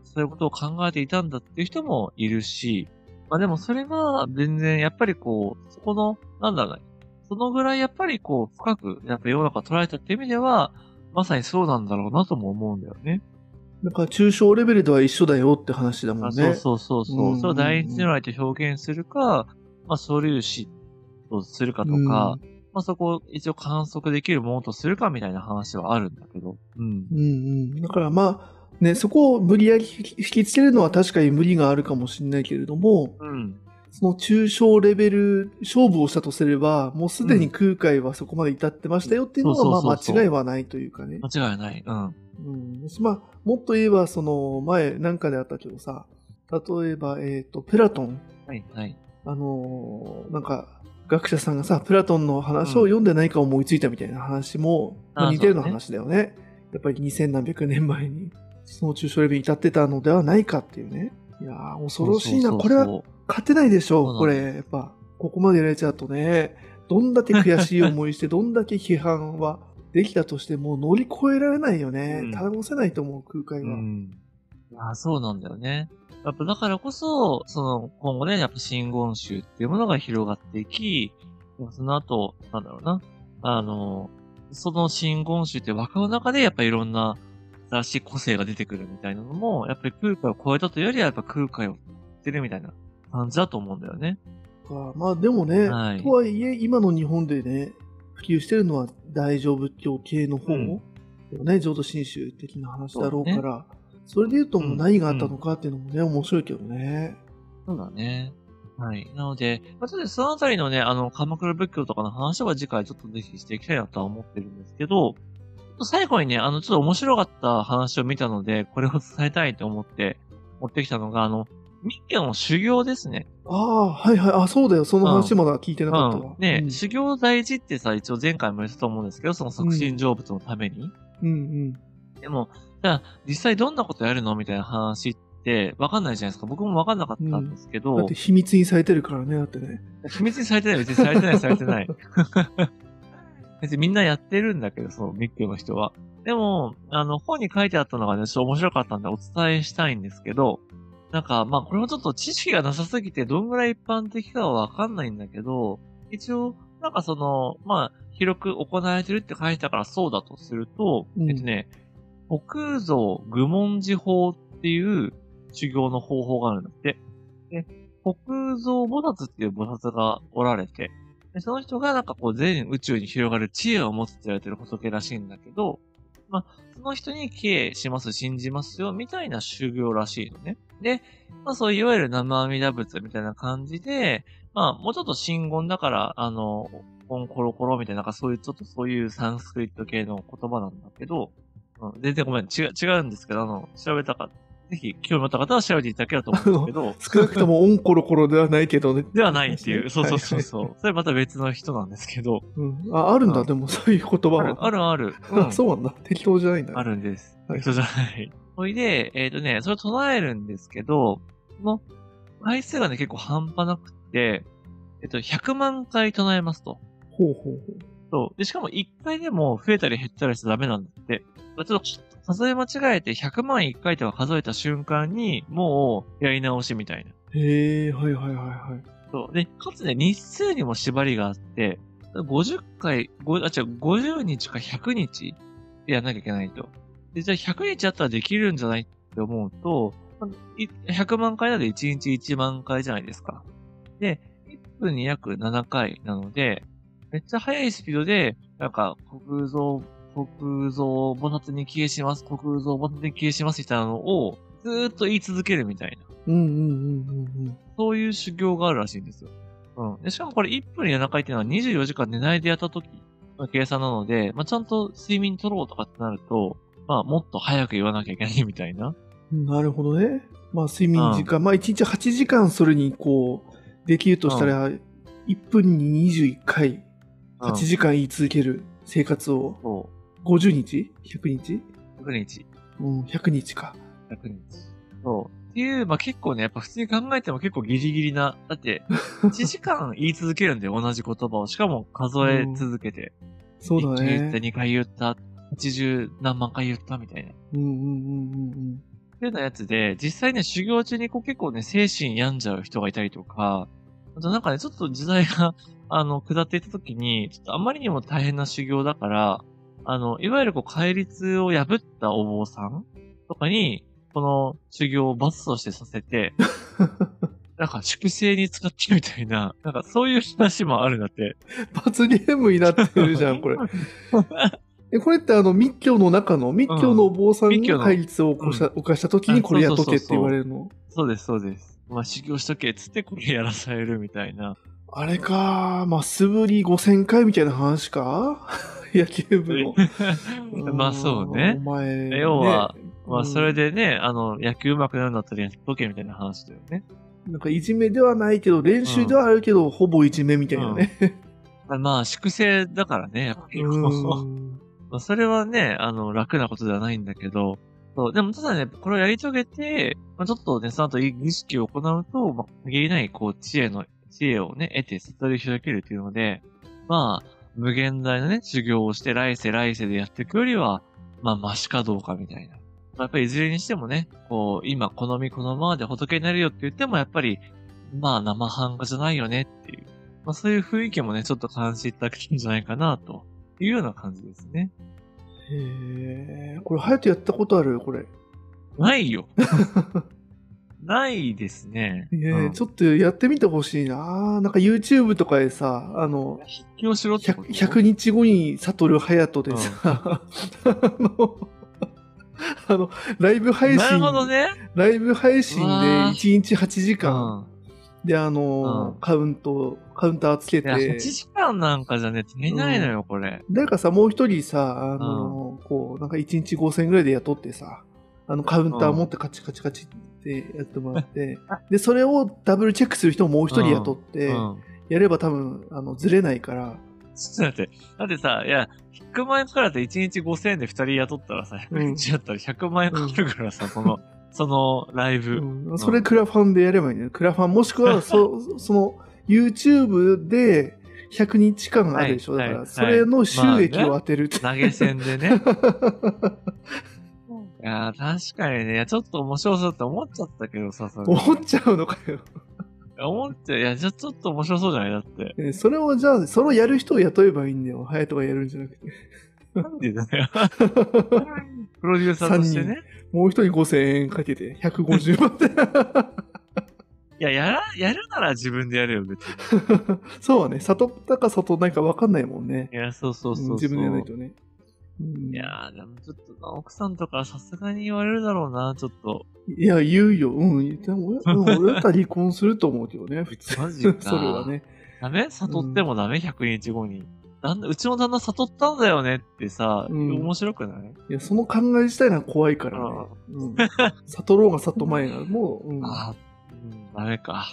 そういうことを考えていたんだっていう人もいるし、まあでもそれが全然やっぱりこう、そこの、なんだろうね、そのぐらいやっぱりこう、深く、やっぱ世の中捉えたっていう意味では、まさにそうなんだろうなとも思うんだよね。ー。だから抽象レベルでは一緒だよって話だもあんね。そうそうそうそう。うんうんうんそれを第一如来と表現するか、まあ、素粒子とするかとか、まあそこを一応観測できるものとするかみたいな話はあるんだけど。うん。うんうん。だからまあ、ね、そこを無理やり引きつけるのは確かに無理があるかもしれないけれども、うん。その中小レベル勝負をしたとすれば、もうすでに空海はそこまで至ってましたよっていうのは、まあ間違いはないというかね。間違いない。うん。うん、まあ、もっと言えば、その、前なんかであったけどさ、例えば、えっ、と、プラトン。はい、はい。あのーなんか、学者さんがさ、プラトンの話を読んでないか思いついたみたいな話も、あまあ似たような話だよね。やっぱり2000何百年前に、その中小レベルに至ってたのではないかっていうね。いやー、恐ろしいな。これは勝てないでしょう、これ。やっぱ、ここまでやられちゃうとね、どんだけ悔しい思いして、どんだけ批判はできたとしても乗り越えられないよねうん。頼もせないと思う、空海は。うん。いや、そうなんだよね。やっぱだからこそ、その、今後ね、やっぱ真言宗っていうものが広がっていき、その後、なんだろうな。あの、その真言宗って枠の中でやっぱいろんな新しい個性が出てくるみたいなのも、やっぱり空海を超えたというよりはやっぱ空海をってるみたいな感じだと思うんだよね。かまあでもね、はいとはいえ、今の日本でね、普及してるのは大乗仏教系の方、うんよね、浄土真宗的な話だろうから、それで言うともううん何があったのかっていうのもね、面白いけどね。そうだね。はい。なので、まあ、ちょっとそのあたりのね、あの、鎌倉仏教とかの話は次回ちょっとぜひしていきたいなとは思ってるんですけど、最後にね、あの、ちょっと面白かった話を見たので、これを伝えたいと思って持ってきたのが、あの、密教の修行ですね。ああ、はいはい、あ、そうだよ、その話まだ聞いてなかったわ。うん。ね、うん修行大事ってさ、一応前回も言ったと思うんですけど、その促進成仏のために。うんうん。でも、じゃあ、実際どんなことやるのみたいな話って、わかんないじゃないですか。僕もわかんなかったんですけど、だって秘密にされてるからね、だってね。秘密にされてない、別にされてない、されてない。別にみんなやってるんだけど、その密教の人は。でも、あの、本に書いてあったのがね、ちょっと面白かったんでお伝えしたいんですけど、なんか、まあ、これもちょっと知識がなさすぎて、どんぐらい一般的かはわかんないんだけど、一応、なんかその、まあ、広く行われてるって書いてたからそうだとすると、うんえっとね、北蔵愚問寺法っていう修行の方法があるんだって。で、北蔵菩薩っていう菩薩がおられて、でその人がなんかこう全宇宙に広がる知恵を持つって言われてる仏らしいんだけど、まあ、その人に敬します、信じますよ、みたいな修行らしいのね。で、まあそういういわゆる生阿弥陀仏みたいな感じで、まあもうちょっと真言だから、あの、コンコロコロみたいな、なんかそういうちょっとそういうサンスクリット系の言葉なんだけど、うん、全然ごめん、違う、違うんですけど、あの、調べたかった、ぜひ興味持った方は調べていただければと思うんですけど、少なくともオンコロコロではないけどね。ではないっていう、そうそうそうはいそう。それまた別の人なんですけど、うん、あ、あるんだ、うんでもそういう言葉ある、は。あるある。うんあ、そうなんだ。適当じゃないんだ。あるんです。はいそうじゃない。ほいで、えっ、とね、それを唱えるんですけど、その回数がね、結構半端なくって、えっと、100万回唱えますと。ほうほうほう。そう。で、しかも1回でも増えたり減ったりしちゃダメなんだって。ちょっと数え間違えて100万1回とか数えた瞬間に、もうやり直しみたいな。へえ、はいはいはいはい。そう。で、かつね、日数にも縛りがあって、50回、ごあ、違う、50日か100日やんなきゃいけないと。で、じゃあ100日あったらできるんじゃないって思うと、まい100万回なので1日1万回じゃないですか。で、1分に約7回なので、めっちゃ速いスピードで、なんか、国蔵、国蔵菩薩に消えします、国蔵菩薩に消えしますみたいなのを、ずーっと言い続けるみたいな。うんうんうんうんうん。そういう修行があるらしいんですよ。うん。でしかもこれ1分に7回っていうのは24時間寝ないでやった時の計算なので、まあ、ちゃんと睡眠取ろうとかってなると、まあ、もっと早く言わなきゃいけないみたいな。なるほどね。まあ、睡眠時間、まあ、1日8時間それにこう、できるとしたら、1分に21回、うん8時間言い続ける生活を、そ50日 ?100 日？う。100日。うん、100日か。100日。そう。っていう、まあ、結構ね、やっぱ普通に考えても結構ギリギリな。だって、1時間言い続けるんだよ、同じ言葉を。しかも数え続けて。そうだ1回言った、ね。2回言った、80何万回言ったみたいな。うんうんうんうんっていうようなやつで、実際ね、修行中にこう結構ね、精神病んじゃう人がいたりとか、あとなんかね、ちょっと時代が、あの、下っていった時に、ちょっとあまりにも大変な修行だから、あの、いわゆるこう、戒律を破ったお坊さんとかに、この修行を罰としてさせて、なんか粛清に使ってみたいな、なんかそういう話もあるんだって。罰ゲームになってるじゃん、これ。え、これってあの密教の中の密教のお坊さん密教のが戒律を起こした,、犯した時にこれやっとけって言われるの？そうです、そうです。まあ修行しとけっつってこれやらされるみたいな。あれか、まあ、素振り5000回みたいな話か 野球部の。まあそうね。お前、ね。要は、まあうんそれでね、あの、野球上手くなるんだったらやっとけみたいな話だよね。なんかいじめではないけど、練習ではあるけど、ほぼいじめみたいなね。まあ粛清だからね、やっぱり。うんまあそれはね、あの、楽なことではないんだけど、そう、でもただね、これをやり遂げて、まあ、ちょっとね、その後儀式を行うと、まあ、限りない、こう、知恵の、知恵をね、得て悟り開けるっていうので、まあ、無限大のね、修行をして、来世来世でやっていくよりは、まあ、マシかどうかみたいな。まあ、やっぱりいずれにしてもね、こう、今、好みこのままで仏になるよって言っても、やっぱり、まあ、生半可じゃないよねっていう。まあ、そういう雰囲気もね、ちょっと感じていただけるんじゃないかな、というような感じですね。へえ、これ、ハヤトやったことある？これ。ないよ。ないですね。えうんちょっとやってみてほしいな。なんか YouTube とかでさ、あの、筆記をしろってこ 100, と100日後に悟ハヤトでさ、あの、あの、ライブ配信、ね。ライブ配信でうわー1日8時う間、ん。で、あの、うんカウント、カウンターつけいや、8て、時間なんかじゃね、足りないのよ、これ。誰かさ、もう一人さ、あの、こう、なんか1日5000円ぐらいで雇ってさ、あの、カウンター持ってカチカチカチってやってもらって、で、それをダブルチェックする人ももう一人雇って、うん。やれば多分、あの、ずれないから、ちょっと待って。だってさ、いや、100万円かかるって1日5000円で2人雇ったらさ、100日だったら100万円かかるからさ、その、そのライブ。うんそれクラファンでやればいいんだよ。クラファンもしくは、そ、その、YouTube で100日間あるでしょ。はいはいだから、それの収益を当てるって。投げ銭でね。いやー、確かにね、ちょっと面白そうって思っちゃったけどさ、それ。思っちゃうのかよ。思って、いや、じゃあちょっと面白そうじゃない？だって。えそれをじゃあ、それをやる人を雇えばいいんだよ。ハヤトがやるんじゃなくて。なんでだよ。プロデューサーとしてね。もう一人5000円かけて、150万で。いや、やら、やるなら自分でやるよ、別に。そうはね、悟ったか悟らないか分かんないもんね。いや、そうそうそう自分でやらないとね。うんいやー、でもちょっとな、奥さんとかさすがに言われるだろうな、ちょっと。いや、言うよ。うん。でも俺うん俺だったら離婚すると思うけどね、普通。マジか それはね。ダメ？悟ってもダメ、100日後に。旦那うちの旦那悟ったんだよねってさ、うん面白くない？いや、その考え自体が怖いからね。うん。悟ろうが悟まいが、もう、うん。あー、うん、ダメか。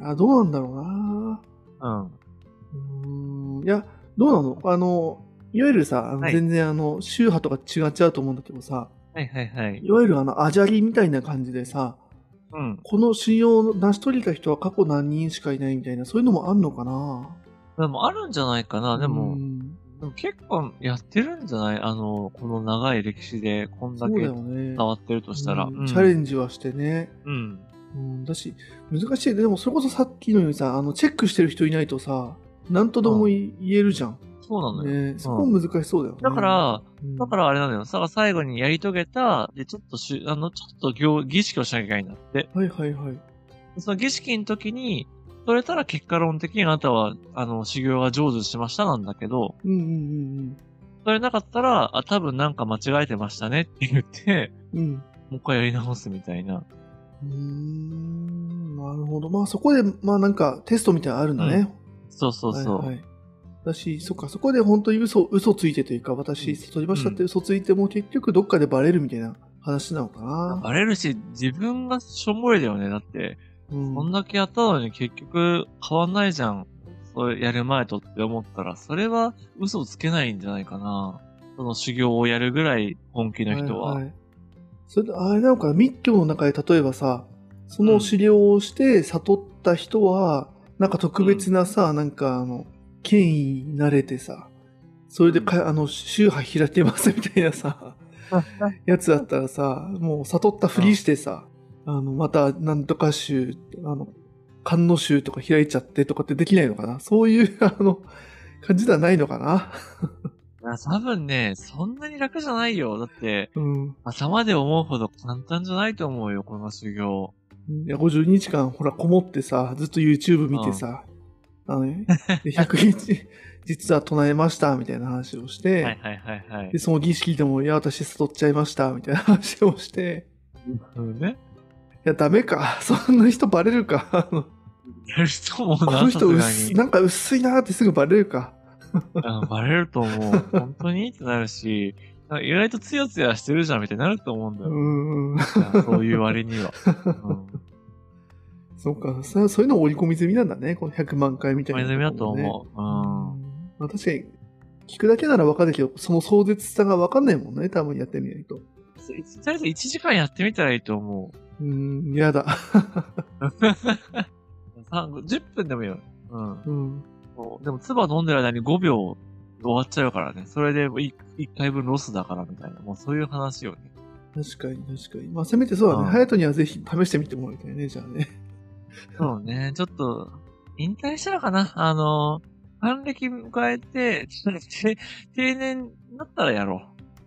あ、どうなんだろうなうん。うーん。いや、どうなの？あの、いわゆるさ、あのはい全然あの、宗派とか違っちゃうと思うんだけどさ、はいはいはい。いわゆるあの、アジャリみたいな感じでさ、うん。この修行を成し遂げた人は過去何人しかいないみたいな、そういうのもあんのかな？でもあるんじゃないかな。でうも、んでも結構やってるんじゃない？あの、この長い歴史でこんだけ。伝わってるとしたら。うんチャレンンジはしてね。うん。うん、だし、難しい。でも、それこそさっきのようにさ、あの、チェックしてる人いないとさ、なんとでもい言えるじゃん。そうなのよ。ねそこ難しそうだよね。だから、うん、だからあれなのよ。さ、最後にやり遂げた、で、ちょっとしゅ、あの、ちょっと行、儀式をしなきゃいけないんだって。はいはいはい。その儀式の時に、それたら結果論的にあなたは、あの、修行が成就しましたなんだけど、うんうんそれなかったら、あ、多分なんか間違えてましたねって言って、うんうん。もう一回やり直すみたいな。うん。うーん、なるほど。まあそこで、まあなんかテストみたいなのあるんだね。そうそうそう。はいはい。だし、そっか、そこで本当に嘘、嘘ついてというか、私、悟りましたって嘘ついても結局どっかでバレるみたいな話なのかな。バレるし、自分がしょんぼりだよね。だって、うんこんだけやったのに結局変わんないじゃん。それやる前とって思ったら、それは嘘をつけないんじゃないかな。その修行をやるぐらい本気の人は。いいそれで、あれなのかな、密教の中で例えばさ、その修行をして悟った人は、なんか特別なさ、なんかあの、権威になれてさ、それでか、あの、宗派開いてますみたいなさ、やつだったらさ、もう悟ったふりしてさ、あの、また、なんとか宗、あの、観音宗とか開いちゃってとかってできないのかな？そういう、あの、感じではないのかな？いや多分ね、そんなに楽じゃないよ。だって、うん。頭で思うほど簡単じゃないと思うよ、この修行。いや、52日間、ほら、こもってさ、ずっと YouTube 見てさ、あのね、で100日、実は唱えました、みたいな話をして、はいはいはいはいで、。その儀式でも、いや、私悟っちゃいました、みたいな話をして、うんね。いや、ダメか。そんな人バレるか。やる人もこな、の人薄。なんか薄いなってすぐバレるか。うんバレると思う。本当に？ってなるし、意外とツヤツヤしてるじゃんみたいになると思うんだうよ。ーん。そういう割には。うん。そうかさ、そういうの織り込み済みなんだね。この100万回みたいな、前済みだと思う。うんうん。まあ確かに、聞くだけならわかるけど、その壮絶さがわかんないもんね。多分やってみないと。とりあえず1時間やってみたらいいと思う。うーん、やだ。さ10分でもいいよ。うん。うん。そうでも、唾飲んでる間に5秒終わっちゃうからね。それで1回分ロスだからみたいな。もうそういう話をね。確かに、確かに。まあ、せめてそうだね。うんハヤトにはぜひ試してみてもらいたいね、じゃあね。そうね。ちょっと、引退したらかな？あの、還暦迎えて、て 定年になったらやろ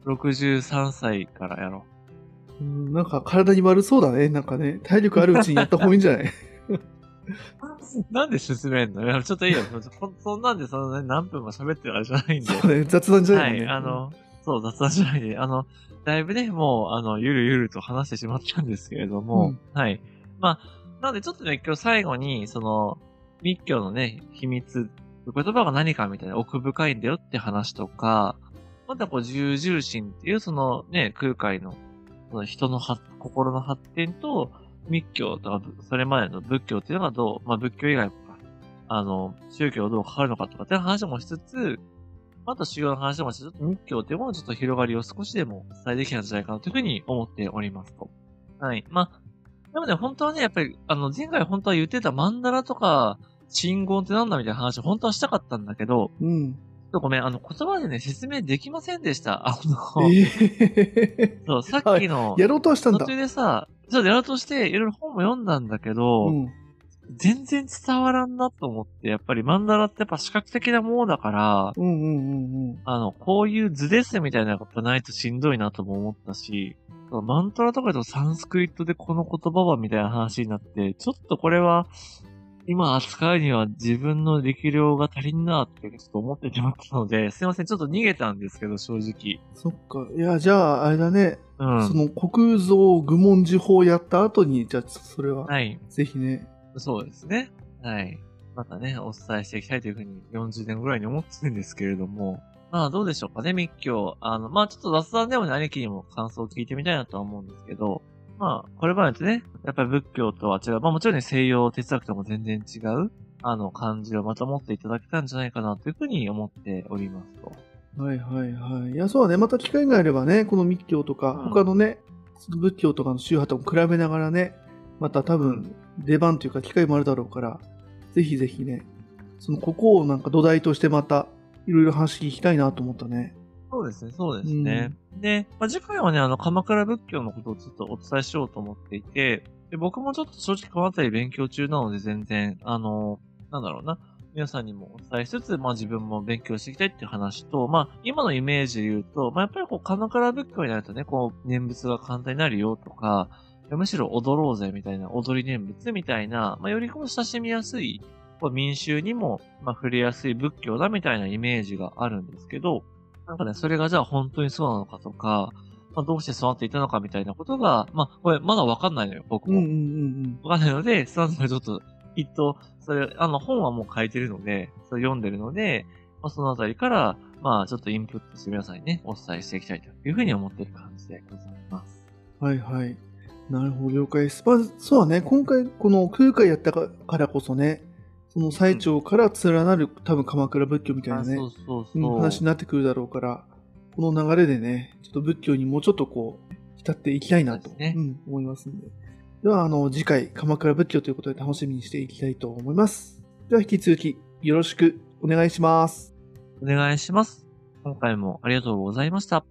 う。63歳からやろうん、なんか体に悪そうだね。なんかね、体力あるうちにやった方がいいんじゃない？う。なんで進めんの？ちょっといいよ。そそんなんでその、ね、何分も喋ってるあれじゃないんで。そうね、雑談じゃなはいい、もんね。あの、そう、雑談じゃないで、あの、だいぶね、もう、あの、ゆるゆると話してしまったんですけれども、うんはい。まあ、なのでちょっとね、今日最後に、その、密教のね、秘密、言葉が何かみたいな奥深いんだよって話とか、またこう、重々心っていうそのね、空海の、その人の心の発展と、密教とか、それまでの仏教っていうのがどう、まあ仏教以外とか、あの、宗教どう関わるのかとかっていう話もしつつ、あと主要な話もして、ちょっと密教っていうもののちょっと広がりを少しでも伝えできたんじゃないかなというふうに思っておりますと。はい。まあ、でもね、本当はね、やっぱり、あの、前回本当は言ってたマンダラとか、信号ってなんだみたいな話、本当はしたかったんだけど、うん。ちょっとごめん、あの、言葉でね、説明できませんでした。あの、ええ そう、さっきの、やろうとはしたん途だ。中でさ、そう、やろうとして、いろいろ本も読んだんだけど、うん。全然伝わらんなと思って、やっぱりマンダラってやっぱ視覚的なものだから、うんうんうんうん。あの、こういう図ですみたいなことないとしんどいなとも思ったし、マントラとかだとサンスクリットでこの言葉はみたいな話になって、ちょっとこれは、今扱うには自分の力量が足りんなってちょっと思ってしまったので、すいません、ちょっと逃げたんですけど、正直。そっか。いや、じゃあ、あれだね。うん。その国蔵愚問事法をやった後に、じゃあ、それは、はい。ぜひね。そうですね。はい。またね、お伝えしていきたいというふうに40年ぐらいに思ってるんですけれども、まあどうでしょうかね、密教。あの、まあちょっと雑談でもね、兄貴にも感想を聞いてみたいなとは思うんですけど、まあ、これまでとね、やっぱり仏教とは違う。まあもちろんね、西洋哲学とも全然違う、あの、感じをまた持っていただけたんじゃないかなというふうに思っておりますと。はいはいはい。いや、そうだね。また機会があればね、この密教とか、うん他のね、仏教とかの宗派とも比べながらね、また多分、出番というか機会もあるだろうから、ぜひぜひね、その、ここをなんか土台としてまた、いろいろ話聞きたいなと思ったね。そうですね、そうですね。で、まあ、次回はね、あの、鎌倉仏教のことをちょっとお伝えしようと思っていて、で僕もちょっと正直このあたり勉強中なので全然、あの、なんだろうな、皆さんにもお伝えしつつ、まあ自分も勉強していきたいっていう話と、まあ今のイメージで言うと、まあやっぱりこう鎌倉仏教になるとね、こう念仏が簡単になるよとか、むしろ踊ろうぜみたいな、踊り念仏みたいな、まあよりこう親しみやすい、こう民衆にも、まあ触れやすい仏教だみたいなイメージがあるんですけど、なんかね、それがじゃあ本当にそうなのかとか、まあ、どうしてそうなっていたのかみたいなことが、まあ、これまだわかんないのよ、僕も。うんうんうんわかんないので、そのあたりちょっと、きっと、それ、あの、本はもう書いてるので、それ読んでるので、まあ、そのあたりから、まあ、ちょっとインプットして皆さんにね、お伝えしていきたいというふうに思っている感じでございます。うん。はいはい。なるほど、了解です。まず、そうだね。今回、この空海やったからこそね、その最澄から連なる、多分鎌倉仏教みたいなね、あそうそううんそう。話になってくるだろうから、この流れでね、ちょっと仏教にもうちょっとこう、浸っていきたいなと、ねうん、思いますんで。では、あの、次回、鎌倉仏教ということで楽しみにしていきたいと思います。では、引き続き、よろしくお願いします。お願いします。今回もありがとうございました。